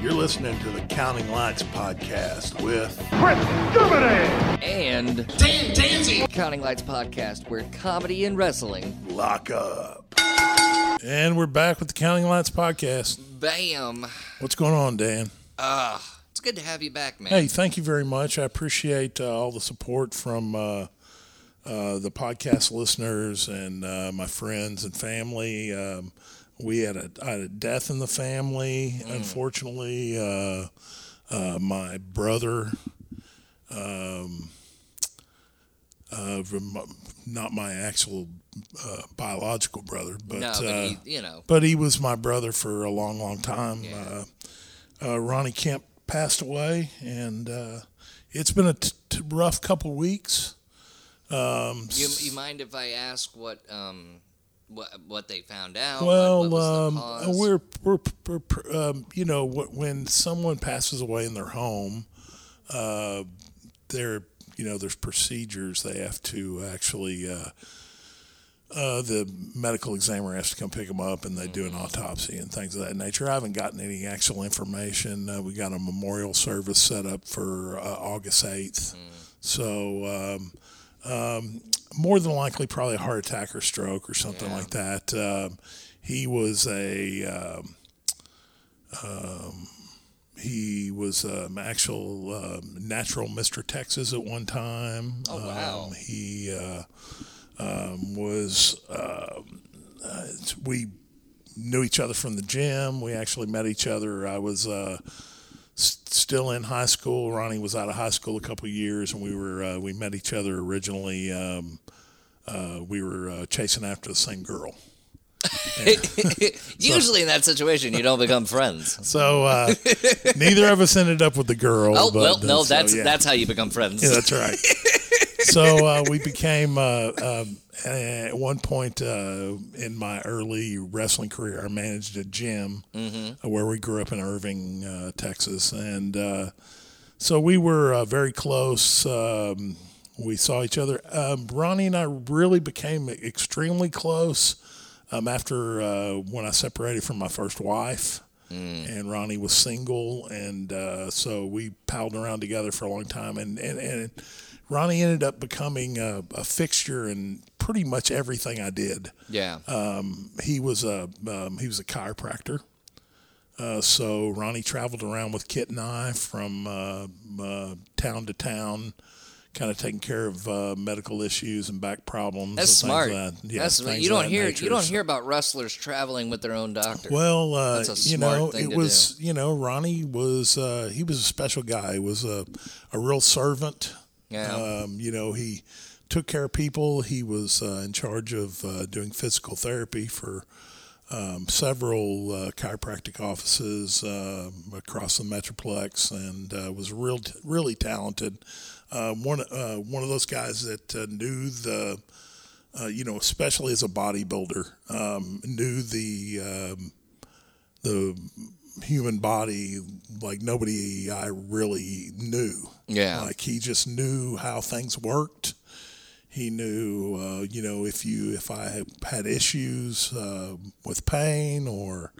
You're listening to the Counting Lights podcast with and Dan Danzy. Counting Lights podcast, where comedy and wrestling, Lock Up. And we're back with the Counting Lights podcast. bam. What's going on, Dan? Uh, it's good to have you back, man. Hey, thank you very much. I appreciate uh, all the support from uh, uh, the podcast listeners and uh, my friends and family. Um, we had a, I had a death in the family, unfortunately. Uh, uh, my brother, um, uh, not my actual uh, biological brother, but, no, but uh, he, you know, but he was my brother for a long, long time. Uh, uh, Ronnie Kemp passed away, and uh, it's been a t- t- rough couple weeks. Um, you, you mind if I ask what um what what they found out? Well, what the um, we're, we're, we're um, you know, when someone passes away in their home, uh, there, you know, there's procedures they have to actually. Uh, uh, the medical examiner has to come pick them up, and they do an autopsy and things of that nature. I haven't gotten any actual information. Uh, we got a memorial service set up for uh, August eighth, so um, um, more than likely, probably a heart attack or stroke or something Yeah. like that. Um, he was a um, um, he was um, actual um, natural Mr. Texas at one time. Oh, wow. Um, he uh, um, was uh, we knew each other from the gym. We actually met each other. I was uh, s- still in high school. Ronnie was out of high school a couple of years, and we were uh, we met each other originally. Um, uh, we were uh, chasing after the same girl. Usually in that situation, you don't become friends. So uh, neither of us ended up with the girl. Oh but, well, uh, no, so, that's yeah. that's how you become friends. Yeah, that's right. so uh, we became uh, um, at one point uh, in my early wrestling career. I managed a gym uh, where we grew up in Irving, uh, Texas, and uh, so we were uh, very close. Um, we saw each other. Um, Ronnie and I really became extremely close um, after uh, when I separated from my first wife and Ronnie was single, and uh, so we palled around together for a long time. And and, and Ronnie ended up becoming a, a fixture in pretty much everything I did. yeah. Um, he was a um, he was a chiropractor. Uh, so Ronnie traveled around with Kit and I from uh, uh, town to town, kind of taking care of uh, medical issues and back problems. That's smart. that- yeah, That's you don't hear nature. you don't So- hear about wrestlers traveling with their own doctor. well, uh, That's a you smart know, thing it was you know Ronnie was uh, he was a special guy. He was a a real servant. Yeah. Um, you know, he took care of people. He was uh, in charge of uh, doing physical therapy for um, several uh, chiropractic offices um across the metroplex, and uh, was real really talented. Uh, one uh, one of those guys that knew the you know, especially as a bodybuilder, um, knew the um, the human body like nobody I really knew. Yeah. like he just knew how things worked. He knew, uh, you know, if you if I had issues uh, with pain or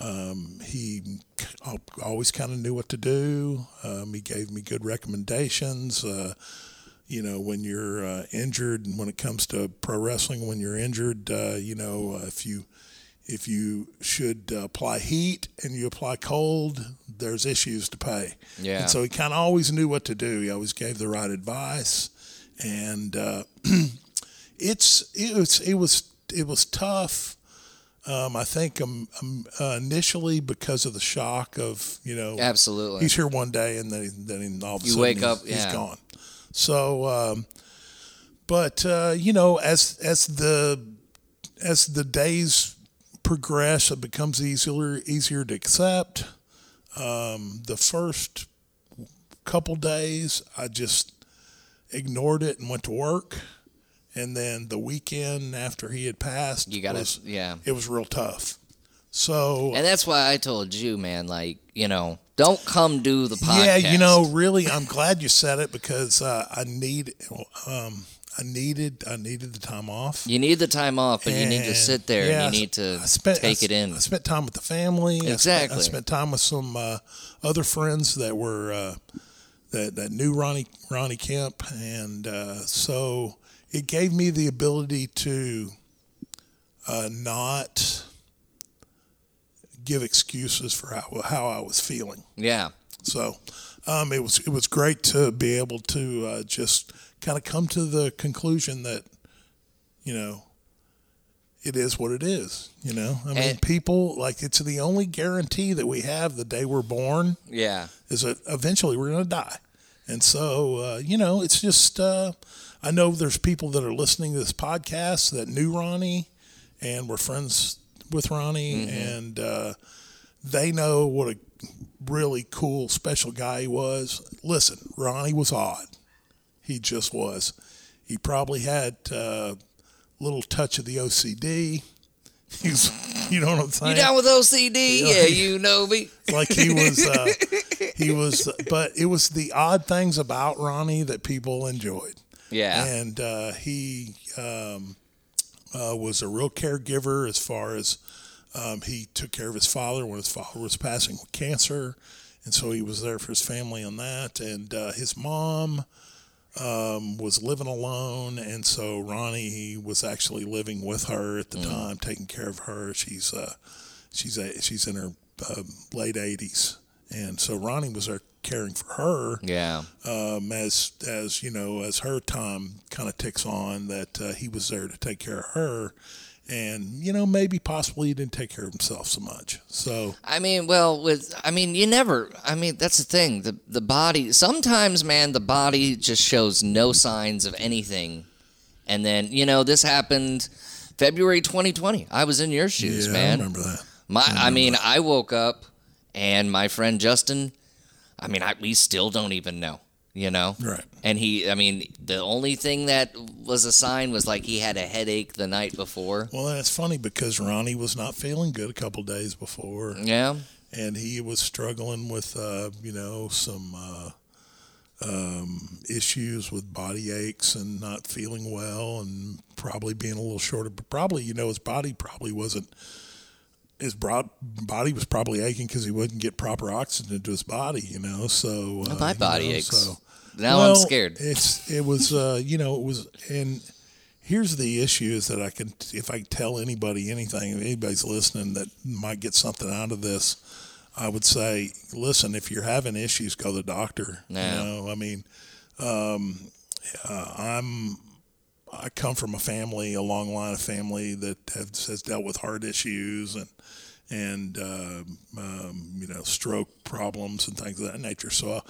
um, he always kind of knew what to do. Um, he gave me good recommendations. Uh, you know, when you're uh, injured, and when it comes to pro wrestling, when you're injured, uh, you know, uh, if you if you should uh, apply heat and you apply cold, there's issues to pay. Yeah. And so he kind of always knew what to do. He always gave the right advice, and uh, it's it was it was it was tough. Um, I think um, um, uh, initially because of the shock of you know Absolutely. he's here one day and then he, then all of a You sudden wake he's, up, he's yeah. gone. So, um, but uh, you know, as as the as the days progress, it becomes easier easier to accept. Um, the first couple days, I just ignored it and went to work. And then the weekend after he had passed, You was, yeah. it was real tough. So and that's why I told you, man, like, you know, don't come do the podcast. Yeah, you know, really, I'm glad you said it because uh, I need, um, I needed I needed the time off. You need the time off, but you need to sit there yeah, and you need to spent, take I, it in. I spent time with the family. I spent- I spent, time with some uh, other friends that were uh, that that knew Ronnie Ronnie Kemp, and uh, so it gave me the ability to uh, not give excuses for how how I was feeling. Yeah. So um, it was it was great to be able to uh, just kind of come to the conclusion that you know it is what it is. You know, I mean, And- people like it's the only guarantee that we have the day we're born Yeah. is that eventually we're going to die. And so, uh, you know, it's just, uh, I know there's people that are listening to this podcast that knew Ronnie and were friends with Ronnie, and uh, they know what a really cool, special guy he was. Listen, Ronnie was odd. He just was. He probably had uh, a little touch of the OCD. He's, you know what I'm saying? You down with OCD? Yeah. Yeah, you know me. like he was uh, he was but it was the odd things about ronnie that people enjoyed Yeah. and uh, he um, uh, was a real caregiver as far as um, he took care of his father when his father was passing with cancer and so he was there for his family on that and uh, his mom um, was living alone. And so ronnie was actually living with her at the time taking care of her. She's uh, she's a, she's in her uh, late 80s and so ronnie was there caring for her Yeah. um, as as you know as her time kind of ticks on that uh, he was there to take care of her and you know maybe possibly he didn't take care of himself so much so I mean, well, with I mean, you never. I mean, that's the thing. The the body. Sometimes, man, the body just shows no signs of anything, and then you know this happened February 2020. I was in your shoes, yeah man. i remember that My, I mean, I woke up, and my friend Justin. I mean, I, we still don't even know. You know, right and he. I mean, the only thing that was a sign was like he had a headache the night before. well that's funny because ronnie was not feeling good a couple days before Yeah. and he was struggling with uh, you know some uh, um, issues with body aches and not feeling well and probably being a little shorter. But probably you know his body probably wasn't his broad body was probably aching because he wouldn't get proper oxygen to his body you know so uh, My you body know, aches. so- Now well, I'm scared. It's it was uh, you know it was and here's the issue is that I can if I tell anybody anything if anybody's listening that might get something out of this, I would say listen if you're having issues go to the doctor. Yeah. You know I mean, um, uh, I'm I come from a family a long line of family that has, has dealt with heart issues and and uh, um, you know stroke problems and things of that nature. So uh,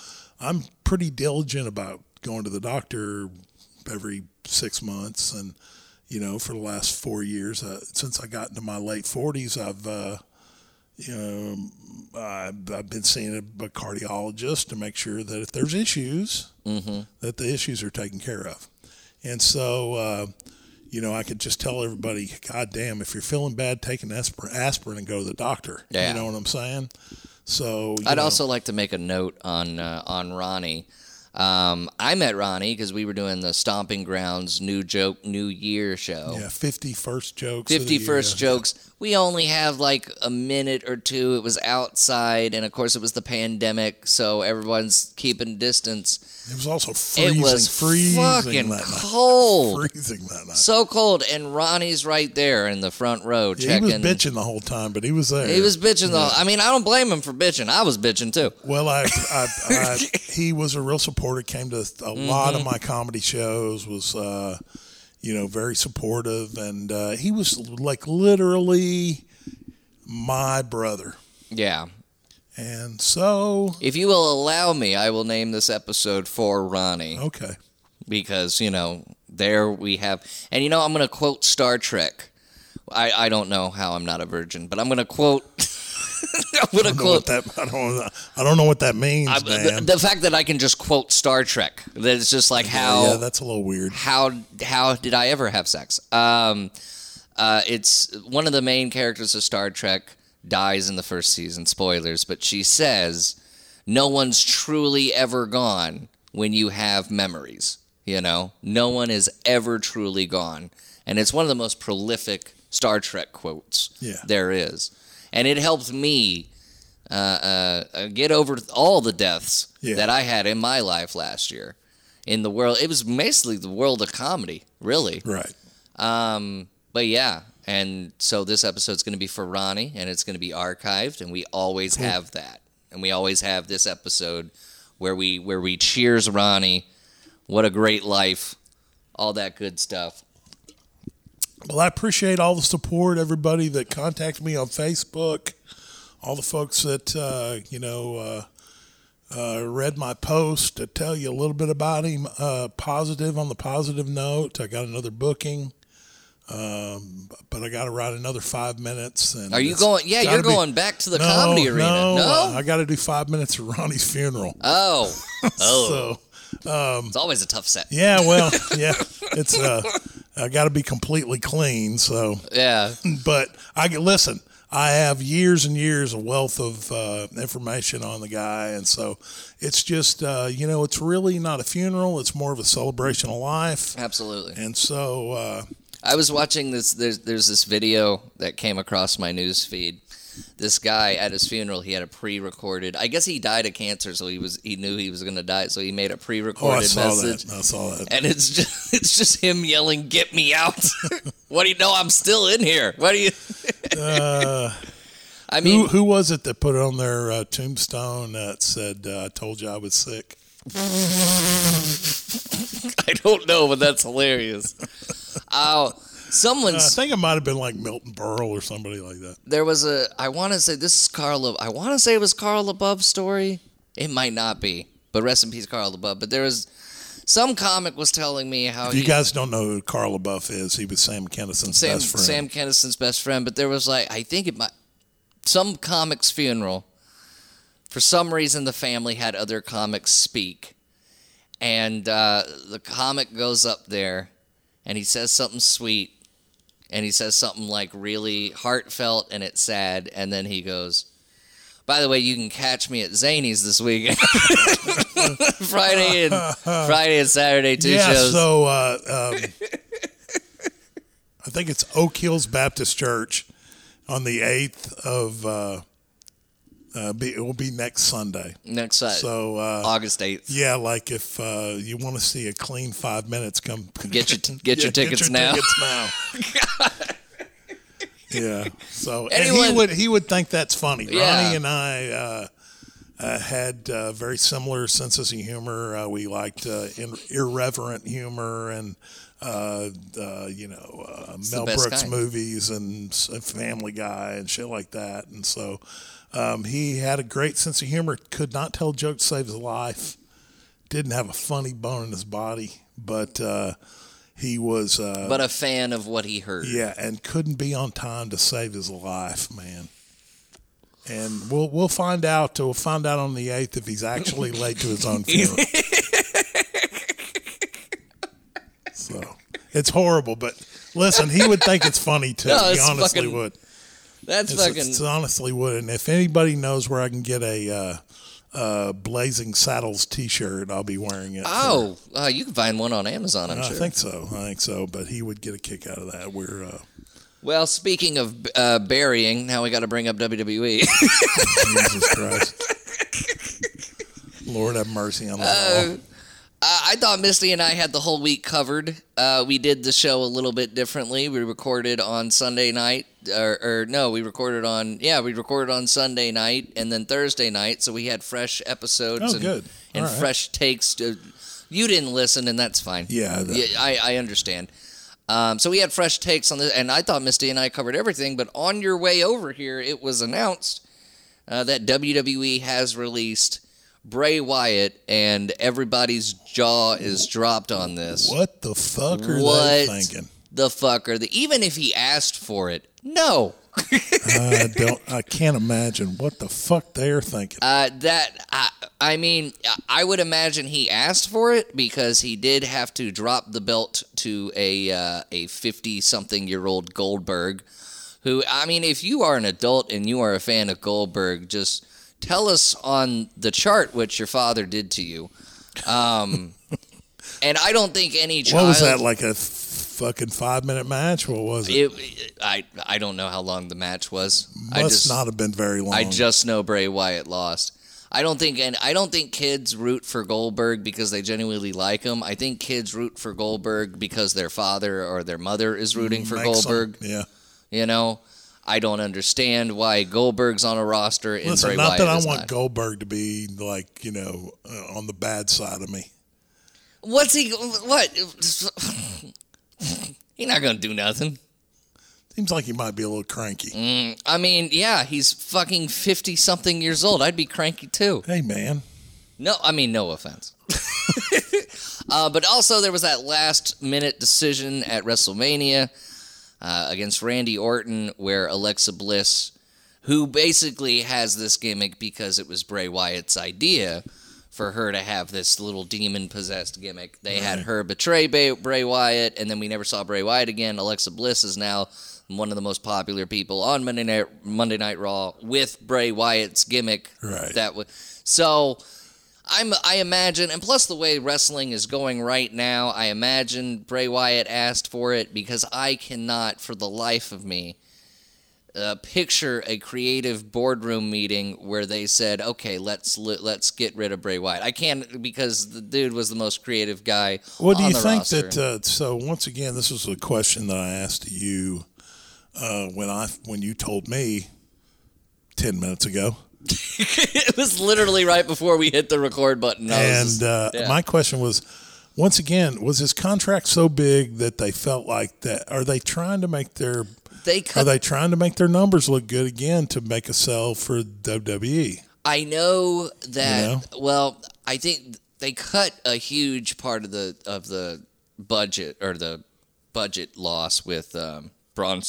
I'm pretty diligent about going to the doctor every six months, and you know for the last four years uh, since I got into my late 40s, I've uh, you know I've, I've been seeing a, a cardiologist to make sure that if there's issues, that the issues are taken care of, and so. Uh, you know, I could just tell everybody, God damn, if you're feeling bad, take an aspirin, aspirin and go to the doctor. Yeah. You know what I'm saying? So I'd know, also like to make a note on uh, on Ronnie. Um, I met Ronnie because we were doing the Stomping Grounds New Joke New Year show. yeah, 50 first jokes. 50 first jokes. We only have like a minute or two. It was outside, and of course, it was the pandemic, so everyone's keeping distance. It was also freezing, it was freezing fucking that night. cold. Freezing that night. So cold, and Ronnie's right there in the front row Yeah, he was checking. bitching the whole time, but he was there. He was bitching though. I mean, I don't blame him for bitching. I was bitching too. Well, I, I, I, he was a real supporter. Came to a lot Mm-hmm. of my comedy shows. Was uh, you know very supportive, and uh, he was like literally my brother. Yeah. And so, If you will allow me, I will name this episode for Ronnie okay, because you know there we have, and you know I'm going to quote Star Trek. I, I don't know how I'm not a virgin, but I'm going to quote. I don't know what quote. that I don't I don't know what that means, I, the, the fact that I can just quote Star Trek, that it's just like how yeah, that's a little weird. how how did I ever have sex? Um, uh, it's one of the main characters of Star Trek dies in the first season. Spoilers, but she says, "No one's truly ever gone when you have memories." You know, no one is ever truly gone, and it's one of the most prolific Star Trek quotes Yeah. there is, and it helps me uh, uh, uh, get over all the deaths Yeah. that I had in my life last year. In the world, it was basically the world of comedy, really. Right. Um, but yeah, and so this episode's going to be for Ronnie, and it's going to be archived, and we always have that, and we always have this episode where we where we cheers Ronnie. What a great life, all that good stuff. Well, I appreciate all the support, everybody that contacted me on Facebook, all the folks that uh, you know uh, uh, read my post to tell you a little bit about him. Uh, positive on the positive note, I got another booking, um, but I got to write another five minutes. And Are you going? Yeah, you're be- going back to the No, comedy arena. No, No. I got to do five minutes of Ronnie's funeral. oh, oh, So it's always a tough set. yeah, well, yeah, it's uh, I got to be completely clean. So Yeah, but I can listen. I have years and years of wealth of uh, information on the guy, and so it's just uh, you know it's really not a funeral; it's more of a celebration of life. absolutely. And so uh, I was watching this. There's there's this video that came across my news feed. This guy at his funeral, he had a pre-recorded. I guess he died of cancer, so he was he knew he was going to die, so he made a oh, I pre-recorded saw message. that. I saw that. And it's just it's just him yelling, "Get me out!" what do you know? I'm still in here. What do you? Uh, I mean, who who was it that put it on their uh, tombstone that said, uh, "I told you I was sick"? I don't know, but that's hilarious. Oh, Uh, I think it might have been like Milton Berle or somebody like that. there was a I want to say this is Carl Le- I want to say it was Carl LaBove's story. It might not be, but rest in peace, Carl LaBove. But there was some comic was telling me how If you he, guys don't know who Carl LaBove is, he was Sam Kinison's Sam best friend. Sam Kinison's best friend. But there was like I think it might some comic's funeral. For some reason, the family had other comics speak, and uh, the comic goes up there, and he says something sweet, and he says something like really heartfelt and it's sad, and then he goes, "By the way, you can catch me at Zanies this weekend, Friday and Friday and Saturday, two yeah, shows." so uh, um, I think it's Oak Hills Baptist Church on the eighth of. Uh, uh, be, it will be next Sunday. Next Sunday, So uh, August eighth. yeah, like if uh, you want to see a clean five minutes, come Get your t- get your tickets now. tickets now. yeah. So and Anyone- he would he would think that's funny. Yeah. Ronnie and I uh, uh, had uh, very similar senses of humor. Uh, we liked uh, in, irreverent humor and. Uh, uh, you know, uh, Mel Brooks kind. movies and and Family Guy and shit like that. And so um, he had a great sense of humor. Could not tell jokes to save his life. Didn't have a funny bone in his body, but uh, he was. Uh, But a fan of what he heard. yeah, and couldn't be on time to save his life, man. And we'll we'll find out. We'll find out on the eighth if he's actually late to his own funeral. so it's horrible, but listen, he would think it's funny too. No, he honestly fucking- would. That's It's, fucking. it's honestly would. And if anybody knows where I can get a uh, uh, Blazing Saddles T-shirt, I'll be wearing it. for- oh, uh, you can find one on Amazon. I'm I sure. think so. I think so. But he would get a kick out of that. We're uh, Well, speaking of uh, burying, now we got to bring up. WWE. Jesus Christ. Lord have mercy on us all. Uh, I thought Misty and I had the whole week covered. Uh, we did the show a little bit differently. We recorded on Sunday night, or, or no, we recorded on yeah, we recorded on Sunday night and then Thursday night. So we had fresh episodes Oh, and, good. and right. fresh takes. To, you didn't listen, and that's fine. Yeah, that- yeah I, I understand. Um, so we had fresh takes on this, and I thought Misty and I covered everything. But on your way over here, it was announced uh, that WWE has released Bray Wyatt, and everybody's jaw is dropped on this. What the fuck are What they thinking? the fuck are they? Even if he asked for it, no. I don't. I can't imagine what the fuck they're thinking. Uh, that I, I mean, I would imagine he asked for it because he did have to drop the belt to a uh, a fifty something year old Goldberg. Who I mean, if you are an adult and you are a fan of Goldberg, just tell us on the chart what your father did to you. Um, and I don't think any child. What was that like a fucking five minute match? What was it? It, I I don't know how long the match was. I Must just not have been very long. I just know Bray Wyatt lost. I don't think and I don't think kids root for Goldberg because they genuinely like him. I think kids root for Goldberg because their father or their mother is rooting for Makes some- Goldberg. yeah. You know, I don't understand why Goldberg's on a roster and Listen, Bray not Wyatt that I want not. Goldberg to be like you know uh, on the bad side of me. What's he? What? He's not gonna do nothing. Seems like he might be a little cranky. I mean, yeah, he's fucking fifty something years old. I'd be cranky too. Hey man, No, I mean no offense. uh, but also there was that last minute decision at WrestleMania uh, against Randy Orton where Alexa Bliss, who basically has this gimmick because it was Bray Wyatt's idea for her to have this little demon possessed gimmick. They had her betray Bray, Bray Wyatt, and then we never saw Bray Wyatt again. Alexa Bliss is now one of the most popular people on Monday Night Monday Night Raw with Bray Wyatt's gimmick. Right. That was so. I'm, I imagine, and plus the way wrestling is going right now, I imagine Bray Wyatt asked for it because I cannot, for the life of me, uh, picture a creative boardroom meeting where they said, "Okay, let's let's get rid of Bray Wyatt." I can't because the dude was the most creative guy. what do you think roster. that? Uh, so once again, this was a question that I asked you uh, when I when you told me ten minutes ago, it was literally right before we hit the record button. And just- uh, yeah. my question was. Once again, was his contract so big that they felt like that? Are they trying to make their they Are they trying to make their numbers look good again to make a sell for? WWE? I know that. You know? Well, I think they cut a huge part of the of the budget or the budget loss with um, Braun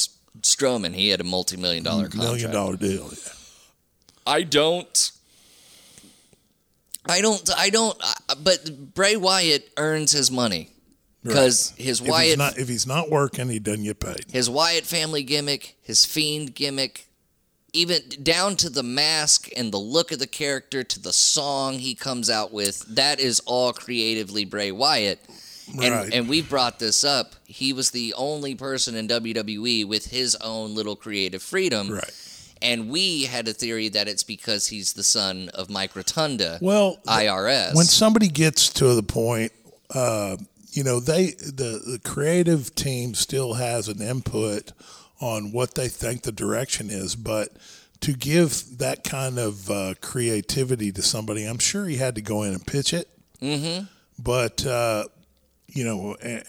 Strowman. He had a multi million dollar contract. Million dollar deal. Yeah. I don't. I don't. I don't. But Bray Wyatt earns his money because his If he's Wyatt not if he's not working, he doesn't get paid. his Wyatt family gimmick, his fiend gimmick, even down to the mask and the look of the character to the song he comes out with, that is all creatively Bray Wyatt. And, Right. and we brought this up. He was the only person in WWE with his own little creative freedom. Right. And we had a theory that it's because he's the son of Mike Rotunda, Well, IRS. when somebody gets to the point, uh, you know, they the the creative team still has an input on what they think the direction is, but to give that kind of uh, creativity to somebody, I'm sure he had to go in and pitch it. Mm-hmm. But uh, you know, eh,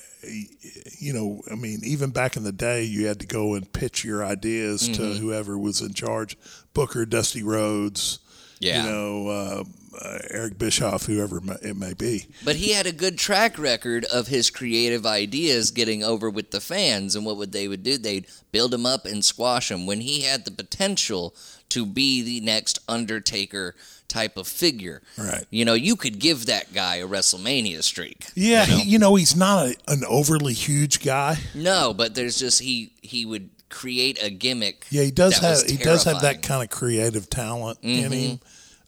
you know, I mean, even back in the day, you had to go and pitch your ideas to whoever was in charge, Booker, Dusty Rhodes, Yeah. you know, uh, uh, Eric Bischoff, whoever it may be. But he had a good track record of his creative ideas getting over with the fans. And what would they would do? They'd build him up and squash him when he had the potential to be the next Undertaker type of figure. Right. You know, you could give that guy a WrestleMania streak. Yeah, he, you know, he's not a, an overly huge guy. No, but there's just he he would create a gimmick. Yeah, he does have he does have that kind of creative talent in Mm-hmm. him.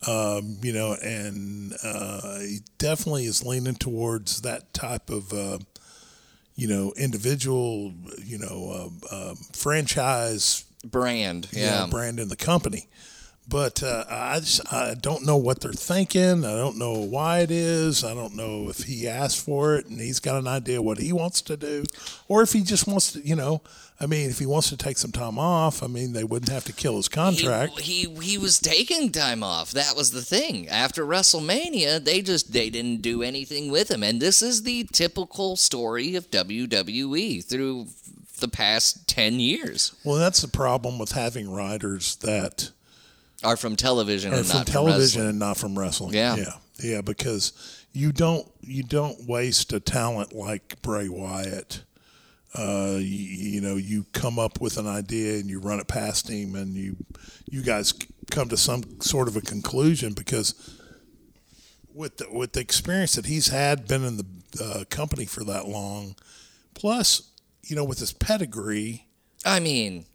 Um, you know, and uh, he definitely is leaning towards that type of uh, you know individual, you know, uh, um, franchise brand. you Yeah. know, brand in the company. But uh, I just I don't know what they're thinking. I don't know why it is. I don't know if he asked for it and he's got an idea what he wants to do, or if he just wants to. You know, I mean, if he wants to take some time off, I mean, they wouldn't have to kill his contract. He, he he was taking time off. That was the thing. After WrestleMania, they just they didn't do anything with him. And this is the typical story of WWE through the past 10 years. well, that's the problem with having writers that Are from television and from not television From and not from wrestling. Yeah. yeah, yeah. Because you don't you don't waste a talent like Bray Wyatt. Uh, you, you know, you come up with an idea and you run it past him, and you you guys come to some sort of a conclusion because with the, with the experience that he's had, been in the uh, company for that long, plus you know with his pedigree, I mean,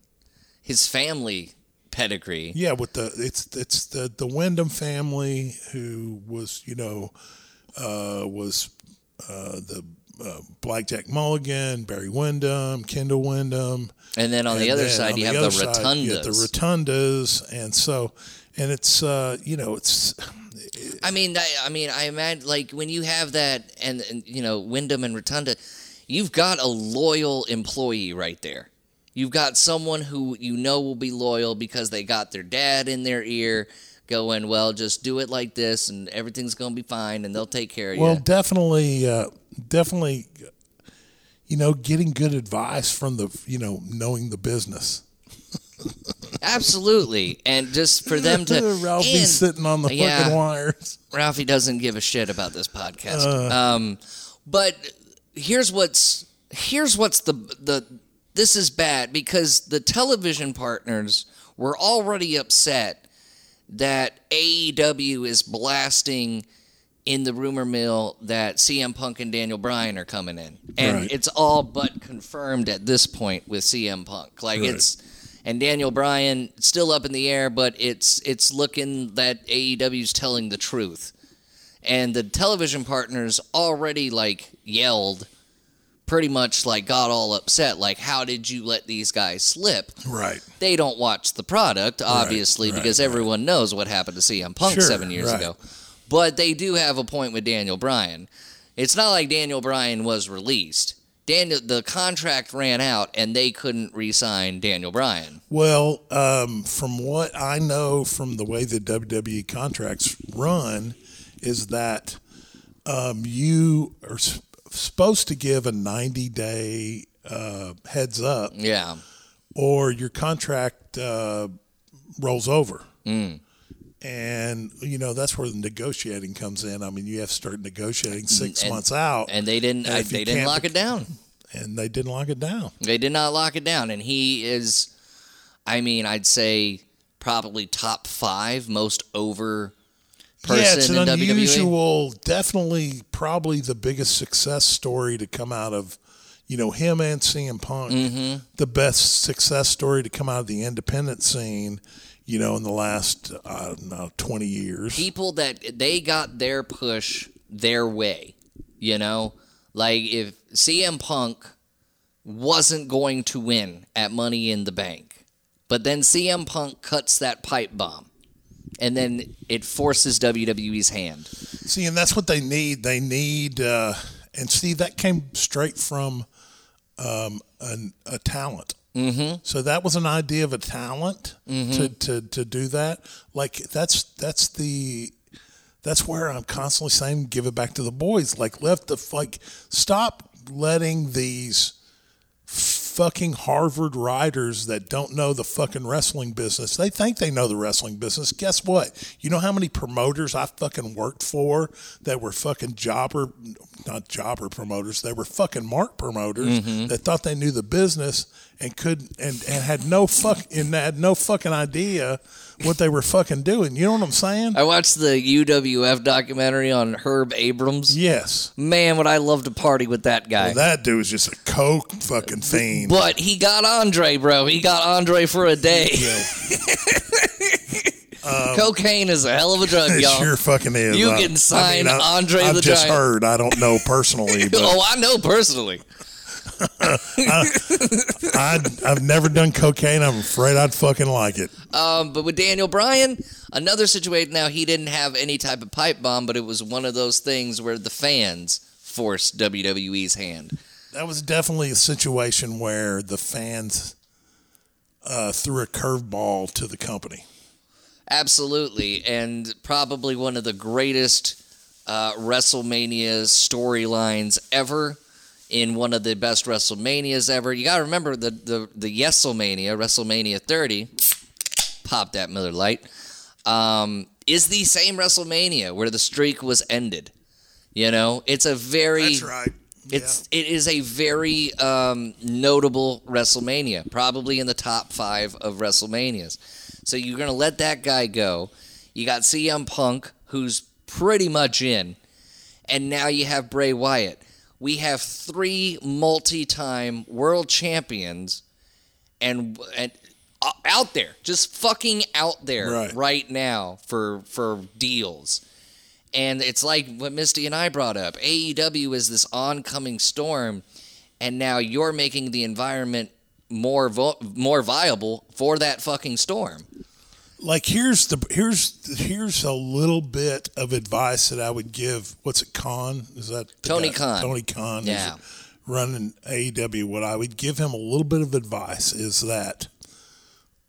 his family pedigree. Yeah, with the it's it's the the Windham family who was you know uh, was uh, the uh, Blackjack Mulligan, Barry Windham, Kendall Windham, And then on the other side, you the have the side, rotundas. you have the rotundas, and so, and it's uh, you know, it's I mean, I, I mean, I imagine like when you have that, and, and you know, Windham and Rotunda, you've got a loyal employee right there. You've got someone who you know will be loyal because they got their dad in their ear, going, "Well, just do it like this, and everything's gonna be fine, and they'll take care of well, you." Well, definitely, uh, definitely, you know, getting good advice from the, you know, knowing the business. Absolutely, and just for them to Ralphie and- sitting on the yeah. fucking wires. Ralphie doesn't give a shit about this podcast. Uh. um, but here's what's here's what's the the this is bad because the television partners were already upset that AEW is blasting in the rumor mill that CM Punk and Daniel Bryan are coming in. And Right. it's all but confirmed at this point with CM Punk. Like Right. it's and Daniel Bryan still up in the air, but it's it's looking that AEW's telling the truth. And the television partners already like yelled pretty much like got all upset like how did you let these guys slip? Right. they don't watch the product, obviously, right, because right. everyone knows what happened to CM Punk Sure, seven years right. ago. But they do have a point with Daniel Bryan. It's not like Daniel Bryan was released. Daniel, the contract ran out, and they couldn't re-sign Daniel Bryan. Well, um, from what I know from the way the WWE contracts run, is that um, you are supposed to give a 90 day uh, heads up Yeah, or your contract uh, rolls over. Mm. And, you know, that's where the negotiating comes in. I mean, you have to start negotiating six And- months out, and they didn't, and I, they didn't lock it down. and they didn't lock it down. They did not lock it down, and he is. I mean, I'd say probably top five most over person yeah, it's an E. WWE. unusual, definitely, probably the biggest success story to come out of, you know, him and CM Punk. Mm-hmm. The best success story to come out of the independent scene, you know, in the last, I don't know, 20 years. people that they got their push their way. You know, like if CM Punk wasn't going to win at Money in the Bank, but then CM Punk cuts that pipe bomb, and then it forces WWE's hand. See, and that's what they need. They need, uh, and see, that came straight from um, an, a talent. Mm-hmm. So that was an idea of a talent to, to, to do that. Like that's that's the that's where I'm constantly saying give it back to the boys. Like let the like stop letting these fucking Harvard writers that don't know the fucking wrestling business. They think they know the wrestling business. Guess what? You know how many promoters I fucking worked for that were fucking jobber, not jobber promoters. They were fucking mark promoters mm-hmm. that thought they knew the business and could and, and had no fuck and had no fucking idea what they were fucking doing. You know what I'm saying? I watched the UWF documentary on Herb Abrams. Yes. Man, would I love to party with that guy. Well, that dude was just a coke fucking fiend. but he got Andre, bro. He got Andre for a day. Um, Cocaine is a hell of a drug, It y'all. sure fucking is. You I- can sign I, Andre I've the just Giant. heard. I don't know personally, but oh, I know personally. I, I've never done cocaine. I'm afraid I'd fucking like it. Um, but with Daniel Bryan, another situation. Now he didn't have any type of pipe bomb, but it was one of those things where the fans forced WWE's hand. That was definitely a situation where the fans uh, threw a curveball to the company. Absolutely, and probably one of the greatest uh, WrestleMania storylines ever. In one of the best WrestleManias ever. You got to remember the the the YesleMania, WrestleMania 30. Pop that Miller Lite. Um, is the same WrestleMania where the streak was ended. You know, it's a very that's right. it's it is a very um, notable WrestleMania, probably in the top five of WrestleManias. So you're gonna let that guy go. You got CM Punk, who's pretty much in, and now you have Bray Wyatt. We have three multi-time world champions, and and uh, out there, just fucking out there Right. right now for for deals And it's like what Misty and I brought up. AEW is this oncoming storm, and now you're making the environment more vo- more viable for that fucking storm. Like here's the here's here's a little bit of advice that I would give. What's it, Khan? Is that Tony guy? Khan. Tony Khan. is Yeah. running AEW. What I would give him a little bit of advice is that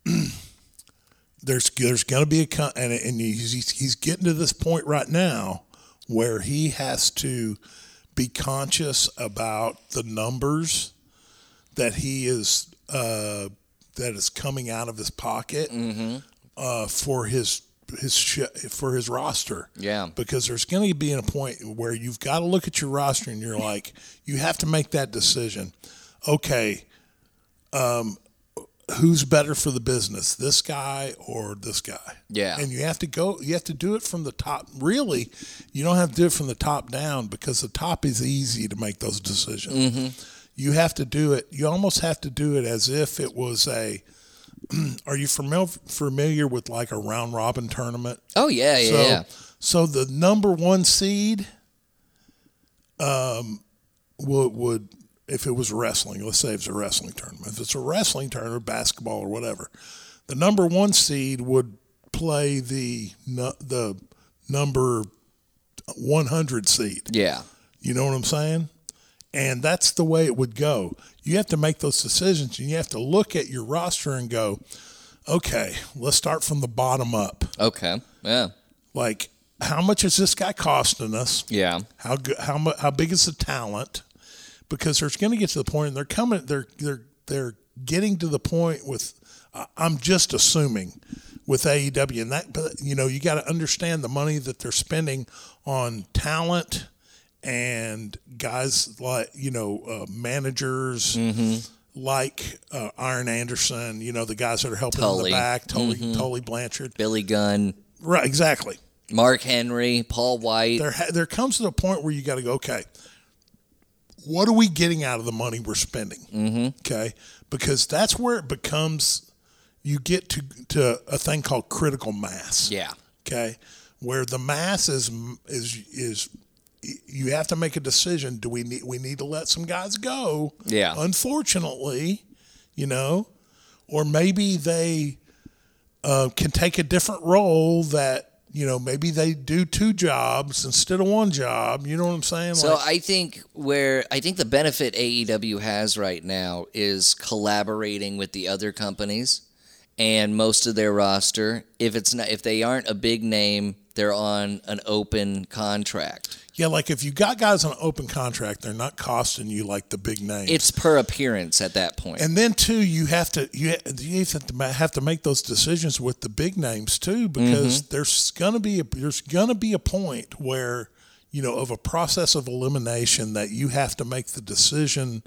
there's there's going to be a and and he's he's- he's getting to this point right now where he has to be conscious about the numbers that he is uh, that is coming out of his pocket uh, for his his sh- for his roster. Yeah. because there's going to be a point where you've got to look at your roster and you're like, you have to make that decision. Okay, um, who's better for the business, this guy or this guy? Yeah. and you have to go. You have to do it from the top. Really, you don't have to do it from the top down because the top is easy to make those decisions. You have to do it. You almost have to do it as if it was a. Are you familiar familiar with like a round robin tournament? Oh yeah, yeah, So, yeah. so the number one seed, um, would would if it was wrestling. Let's say it's a wrestling tournament. If it's a wrestling tournament, basketball or whatever, the number one seed would play the the number one hundred seed. Yeah. You know what I'm saying? And that's the way it would go. You have to make those decisions and you have to look at your roster and go, okay, let's start from the bottom up. Okay. Yeah. Like, how much is this guy costing us? Yeah. How good? How mu- How big is the talent? Because there's going to get to the point, and they're coming. They're they're they're getting to the point with. I- I'm just assuming with AEW, and that, but you know, you got to understand the money that they're spending on talent and guys like you know uh, managers. Like uh, Arn Anderson, you know the guys that are helping in the back, Tully, Tully Blanchard, Billy Gunn, right? Exactly Mark Henry, Paul White. there ha- there comes to the point where you got to go okay what are we getting out of the money we're spending mm-hmm. okay because that's where it becomes you get to to a thing called critical mass Yeah. okay where the mass is is is you have to make a decision do we need we need to let some guys go Yeah. unfortunately you know or maybe they uh, can take a different role that you know maybe they do two jobs instead of one job you know what i'm saying So Like, I think where I think the benefit AEW has right now is collaborating with the other companies and most of their roster. If it's not if they aren't a big name, they're on an open contract. Yeah like if you got guys on an open contract they're not costing you like the big names It's per appearance at that point. and then too you have to you you have to have to make those decisions with the big names too because Mm-hmm. there's gonna be a, there's gonna be a point where you know of a process of elimination that you have to make the decision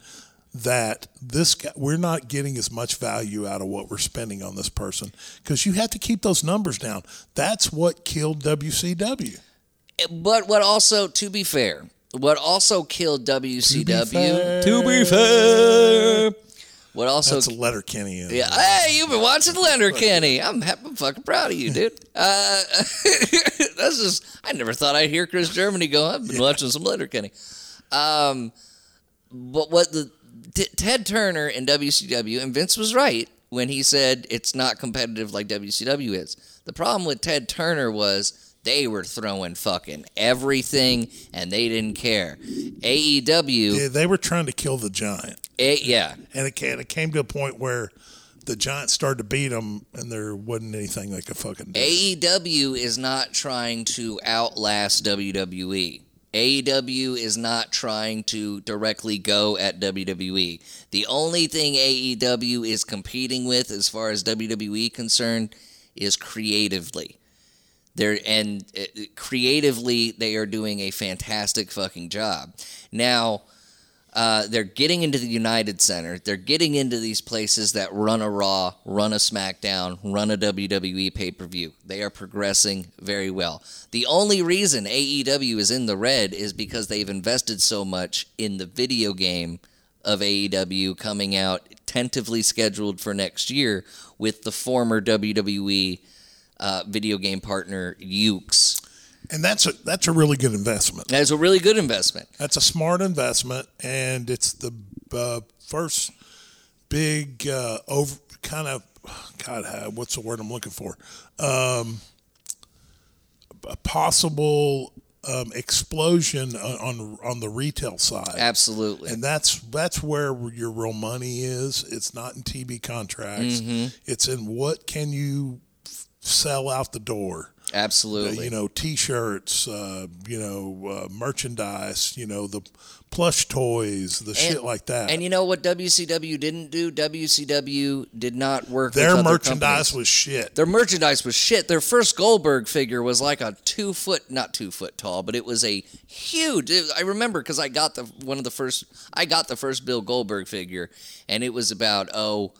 that this guy, we're not getting as much value out of what we're spending on this person because you have to keep those numbers down. That's what killed WCW. But what also to be fair, what also killed WCW fair. to be fair. What also That's a Letterkenny. Yeah, hey, you've been watching Letterkenny. I'm, I'm fucking proud of you, dude. Uh, that's just, I never thought I'd hear Chris Germany go, I've been watching some Letterkenny. Um, but what the T- Ted Turner in WCW, and Vince was right when he said it's not competitive like WCW is. The problem with Ted Turner was they were throwing fucking everything and they didn't care. AEW, Yeah, they were trying to kill the giant. A- yeah, and it came, it came to a point where the Giants started to beat them, and there wasn't anything they could fucking do. AEW is not trying to outlast WWE. AEW is not trying to directly go at WWE. The only thing AEW is competing with, as far as WWE concerned, is creatively. They're and uh, creatively they are doing a fantastic fucking job. Now, uh, they're getting into the United Center. They're getting into these places that run a Raw, run a SmackDown, run a WWE pay per view. They are progressing very well. The only reason AEW is in the red is because they've invested so much in the video game of AEW coming out tentatively scheduled for next year with the former WWE uh, video game partner Yuke's. and that's a that's a really good investment. That's a really good investment. That's a smart investment, and it's the uh, first big uh, over kind of God. What's the word I'm looking for? Um, a possible um, explosion on, on the retail side. Absolutely. And that's that's where your real money is. It's not in TV contracts. Mm-hmm. It's in what can you sell out the door. Absolutely. you know, T-shirts, uh, you know, uh, merchandise, you know, the plush toys, the shit like that. And you know what WCW didn't do? WCW did not work Their merchandise companies. was shit. Their merchandise was shit. Their first Goldberg figure was like a two foot, not two foot tall, but it was a huge. it- I remember because I got the one of the first. I got the first Bill Goldberg figure, and it was about oh,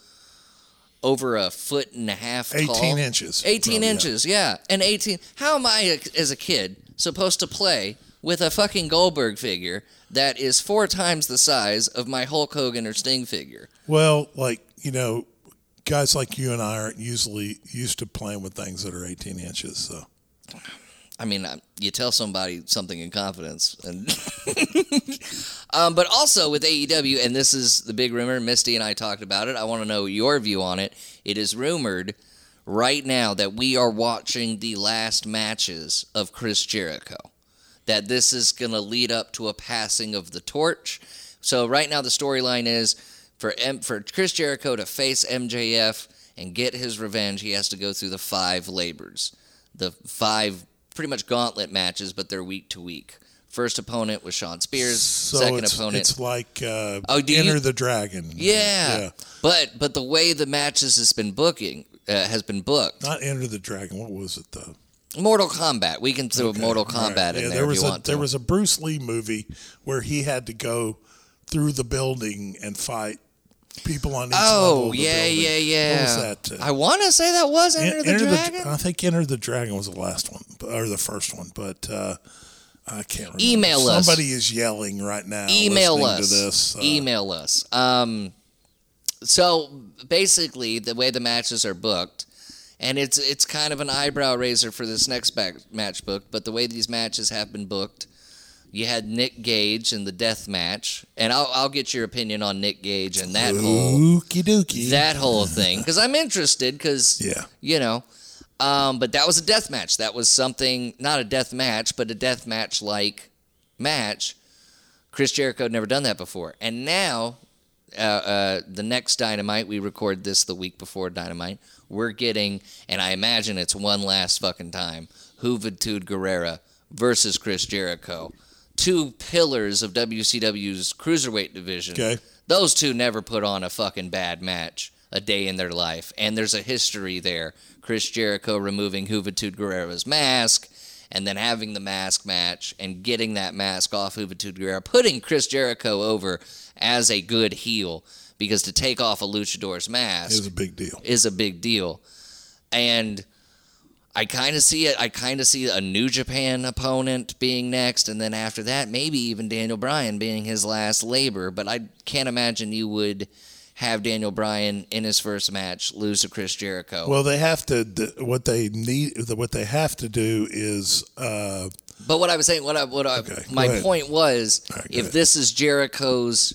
over a foot and a half. tall. 18 inches. 18 Oh, yeah. inches, yeah. And 18. How am I, as a kid, supposed to play with a fucking Goldberg figure that is four times the size of my Hulk Hogan or Sting figure? Well, like you know, guys like you and I aren't usually used to playing with things that are 18 inches. So I mean, you tell somebody something in confidence, and um, but also with AEW, and this is the big rumor. Misty and I talked about it. I want to know your view on it. It is rumored right now that we are watching the last matches of Chris Jericho. That this is going to lead up to a passing of the torch. So right now the storyline is for M- for Chris Jericho to face MJF and get his revenge, he has to go through the five labors, the five pretty much gauntlet matches, but they're week to week. First opponent was Shawn Spears. so second it's, opponent, it's like uh, Oh, Enter you- the Dragon. yeah. yeah, But but the way the matches has been booking uh, has been booked. not Enter the Dragon. What was it though? Mortal Kombat. We can throw Mortal All Kombat right. in Yeah, there, was if you a want to. there was a Bruce Lee movie where he had to go through the building and fight people on each level oh yeah, yeah, yeah. What was that? uh, I want to say that was Enter, the Enter Dragon. I think Enter the Dragon was the last one, or the first one, but uh, I can't remember. Email us. Somebody is yelling right now. email us. To this. Uh, email us. Um, so basically, the way the matches are booked, and it's it's kind of an eyebrow raiser for this next back, match book. But the way these matches have been booked, you had Nick Gage in the death match, and I'll I'll get your opinion on Nick Gage and that whole dookie. that whole thing because I'm interested because Yeah. you know. Um, but that was a death match. That was something not a death match, but a death match like match. Chris Jericho had never done that before, and now uh, uh, the next Dynamite we record this the week before Dynamite. We're getting, and I imagine it's one last fucking time. Juventud Guerrera versus Chris Jericho, two pillars of WCW's cruiserweight division. Okay. Those two never put on a fucking bad match a day in their life. And there's a history there. Chris Jericho removing Juventud Guerrera's mask and then having the mask match and getting that mask off Juventud Guerrera, putting Chris Jericho over as a good heel because to take off a luchador's mask is a big deal. is a big deal. And I kind of see it. I kind of see a New Japan opponent being next, and then after that, maybe even Daniel Bryan being his last labor. But I can't imagine you would have Daniel Bryan in his first match lose to Chris Jericho. Well, they have to. What they need, what they have to do is. Uh, but what I was saying, what I, what I, Okay, my ahead. point was, right, if ahead. this is Jericho's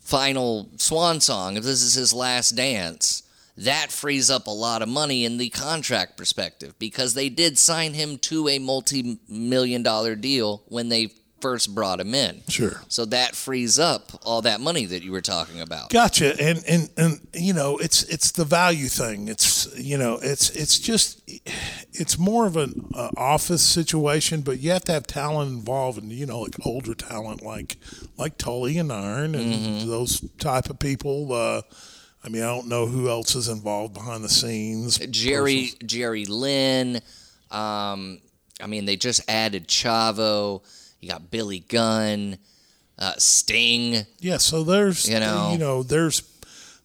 final swan song, if this is his last dance, that frees up a lot of money in the contract perspective because they did sign him to a multi-million dollar deal when they first brought him in. sure. So that frees up all that money that you were talking about. Gotcha, and and and you know, it's it's the value thing. It's you know, it's it's just it's more of an uh, office situation, but you have to have talent involved, and you know, like older talent, like like Tully and Arn, and Mm-hmm. those type of people. Uh, I mean, I don't know who else is involved behind the scenes. Jerry Jerry Lynn. Um, I mean, they just added Chavo. You got Billy Gunn, uh, Sting. Yeah, so there's You know. you know there's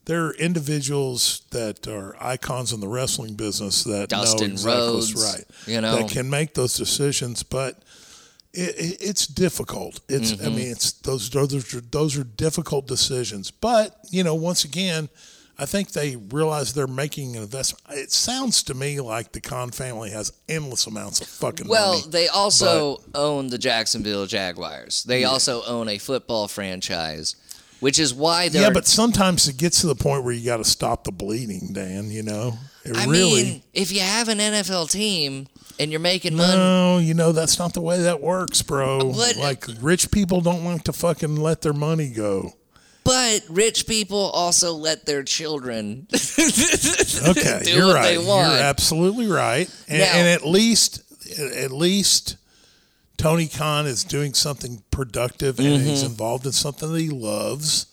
there are individuals that are icons in the wrestling business that Dustin know exactly Rhodes, right. you know. that can make those decisions, but it, it, it's difficult. It's Mm-hmm. I mean it's those those are those are difficult decisions. But you know once again, I think they realize they're making an investment. It sounds to me like the Khan family has endless amounts of fucking Well, money. Well, they also own the Jacksonville Jaguars. They also own a football franchise, which is why they're. Yeah, but sometimes it gets to the point where you got to stop the bleeding, Dan. You know, it I really. mean, if you have an NFL team and you're making money, no, you know that's not the way that works, bro. But- like rich people don't like to fucking let their money go. but rich people also let their children Okay, do you're what right. they want. You're absolutely right. And, Now- and at least, at least, Tony Khan is doing something productive and he's Mm-hmm. involved in something that he loves.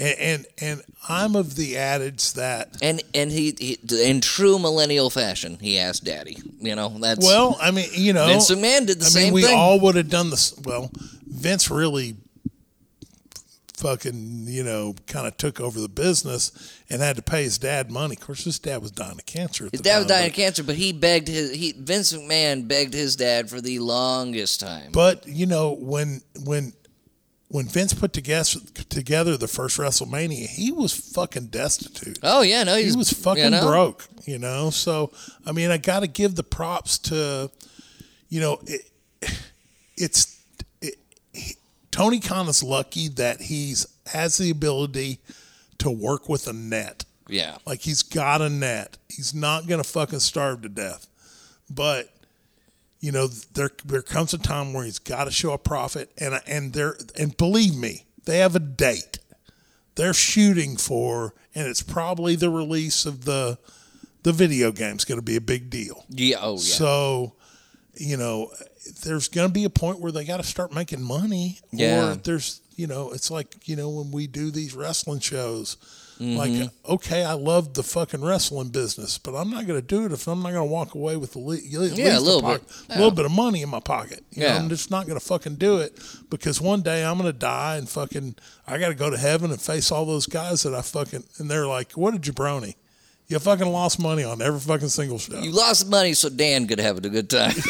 And, and and I'm of the adage that and and he, he in true millennial fashion, he asked Daddy. You know that's well, I mean, you know, Vince McMahon did the I same mean, we thing. all would have done this. Well, Vince really fucking, you know, kind of took over the business and had to pay his dad money. Of course, his dad was dying of cancer. At His dad was dying but- of cancer, but he begged his he Vince McMahon begged his dad for the longest time. But you know when when when Vince put together the first WrestleMania, he was fucking destitute. oh yeah, no, He was fucking you know? broke, you know. So I mean, I got to give the props to, you know, it, it's it, he, Tony Khan is lucky that he's has the ability to work with a net. Yeah, Like he's got a net. He's not gonna fucking starve to death. But you know, there there comes a time where he's got to show a profit, and and there and believe me, they have a date. They're shooting for, and it's probably the release of the the video game's going to be a big deal. yeah, oh yeah. So, you know, there's going to be a point where they got to start making money. Yeah. Or there's, you know, it's like, you know, when we do these wrestling shows, Mm-hmm. like, okay, I love the fucking wrestling business, but I'm not going to do it if I'm not going to walk away with the le- at least Yeah, a little po- bit. a little bit of money in my pocket. You know, Yeah. I'm just not going to fucking do it because one day I'm going to die and fucking, I got to go to heaven and face all those guys that I fucking, and they're like, what a jabroni. You fucking lost money on every fucking single show. You lost money so Dan could have a good time.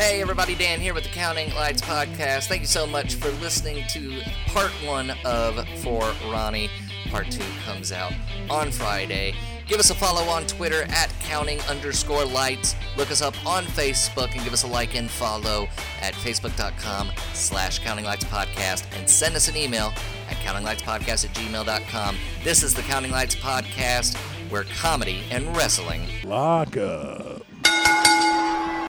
hey, everybody, Dan here with the Counting Lights podcast. Thank you so much for listening to part one of For Ronnie. Part two comes out on Friday. Give us a follow on Twitter at counting underscore lights. Look us up on Facebook and give us a like and follow at facebook.com slash counting lights podcast and send us an email at countinglightspodcast at gmail.com. This is the Counting Lights podcast where comedy and wrestling Lock up.